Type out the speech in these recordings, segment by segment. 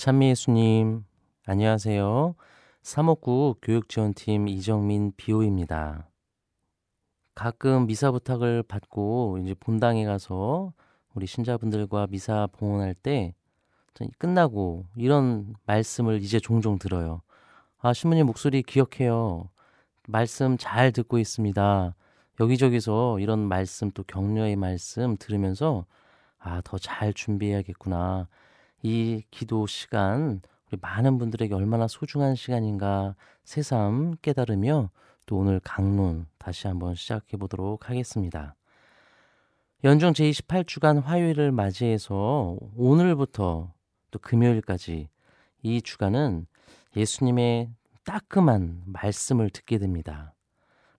찬미 예수님, 안녕하세요. 359 교육지원팀 이정민 비오입니다. 가끔 미사 부탁을 받고 이제 본당에 가서 우리 신자분들과 미사 봉헌할 때 끝나고 이런 말씀을 이제 종종 들어요. 아, 신부님 목소리 기억해요. 말씀 잘 듣고 있습니다. 여기저기서 이런 말씀 또 격려의 말씀 들으면서 아, 더 잘 준비해야겠구나. 이 기도 시간 우리 많은 분들에게 얼마나 소중한 시간인가 새삼 깨달으며 또 오늘 강론 다시 한번 시작해 보도록 하겠습니다. 연중 제28주간 화요일을 맞이해서 오늘부터 또 금요일까지 이 주간은 예수님의 따끔한 말씀을 듣게 됩니다.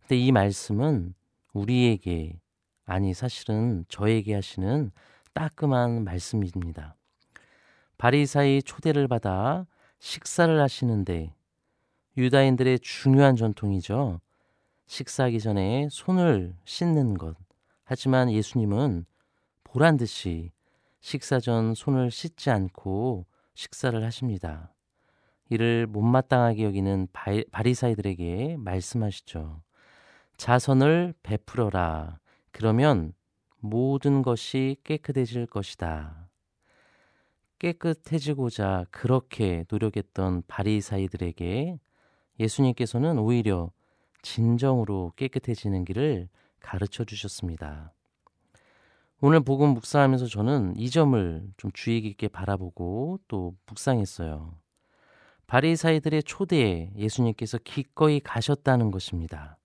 근데 이 말씀은 우리에게, 아니 사실은 저에게 하시는 따끔한 말씀입니다. 바리사의 초대를 받아 식사를 하시는데 유다인들의 중요한 전통이죠. 식사하기 전에 손을 씻는 것. 하지만 예수님은 보란 듯이 식사 전 손을 씻지 않고 식사를 하십니다. 이를 못마땅하게 여기는 바리사이들에게 말씀하시죠. 자선을 베풀어라. 그러면 모든 것이 깨끗해질 것이다. 깨끗해지고자 그렇게 노력했던 바리사이들에게 예수님께서는 오히려 진정으로 깨끗해지는 길을 가르쳐 주셨습니다. 오늘 복음 묵상하면서 저는 이 점을 좀 주의 깊게 바라보고 또 묵상했어요. 바리사이들의 초대에 예수님께서 기꺼이 가셨다는 것입니다.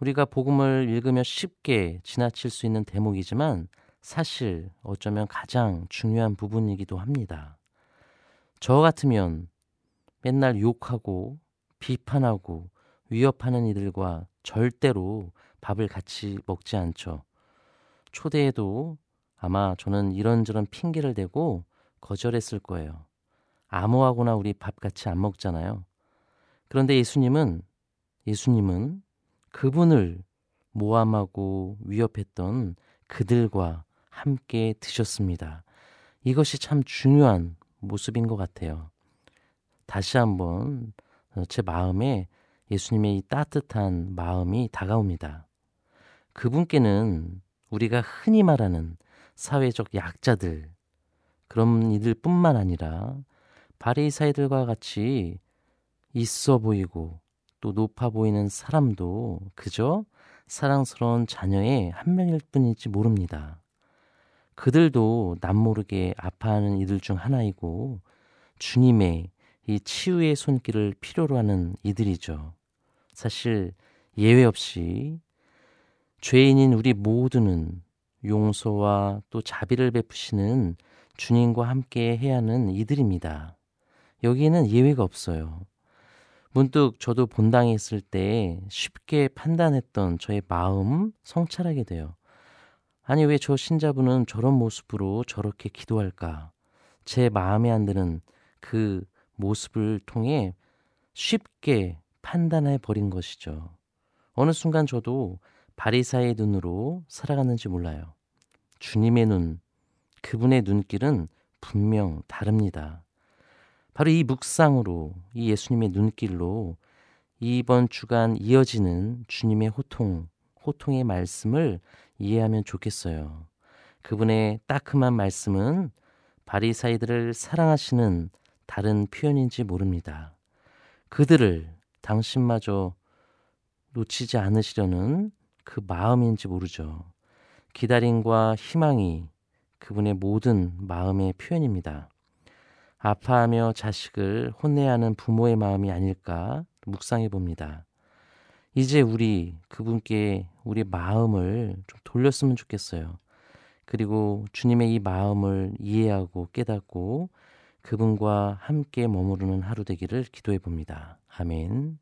우리가 복음을 읽으며 쉽게 지나칠 수 있는 대목이지만 사실 어쩌면 가장 중요한 부분이기도 합니다. 저 같으면 맨날 욕하고 비판하고 위협하는 이들과 절대로 밥을 같이 먹지 않죠. 초대에도 아마 저는 이런저런 핑계를 대고 거절했을 거예요. 아무하고나 우리 밥 같이 안 먹잖아요. 그런데 예수님은 예수님은 그분을 모함하고 위협했던 그들과 함께 드셨습니다. 이것이 참 중요한 모습인 것 같아요. 다시 한번 제 마음에 예수님의 이 따뜻한 마음이 다가옵니다. 그분께는 우리가 흔히 말하는 사회적 약자들, 그런 이들 뿐만 아니라 바리사이들과 같이 있어 보이고 또 높아 보이는 사람도 그저 사랑스러운 자녀의 한 명일 뿐일지 모릅니다. 그들도 남모르게 아파하는 이들 중 하나이고 주님의 이 치유의 손길을 필요로 하는 이들이죠. 사실 예외 없이 죄인인 우리 모두는 용서와 또 자비를 베푸시는 주님과 함께 해야 하는 이들입니다. 여기에는 예외가 없어요. 문득 저도 본당에 있을 때 쉽게 판단했던 저의 마음 성찰하게 돼요. 아니, 왜 저 신자분은 저런 모습으로 저렇게 기도할까? 제 마음에 안 드는 그 모습을 통해 쉽게 판단해 버린 것이죠. 어느 순간 저도 바리사의 눈으로 살아갔는지 몰라요. 주님의 눈, 그분의 눈길은 분명 다릅니다. 바로 이 묵상으로, 이 예수님의 눈길로 이번 주간 이어지는 주님의 호통, 호통의 말씀을 이해하면 좋겠어요. 그분의 따끔한 말씀은 바리사이들을 사랑하시는 다른 표현인지 모릅니다. 그들을 당신마저 놓치지 않으시려는 그 마음인지 모르죠. 기다림과 희망이 그분의 모든 마음의 표현입니다. 아파하며 자식을 혼내야 하는 부모의 마음이 아닐까 묵상해 봅니다. 이제 우리 그분께 우리 마음을 좀 돌렸으면 좋겠어요. 그리고 주님의 이 마음을 이해하고 깨닫고 그분과 함께 머무르는 하루 되기를 기도해 봅니다. 아멘.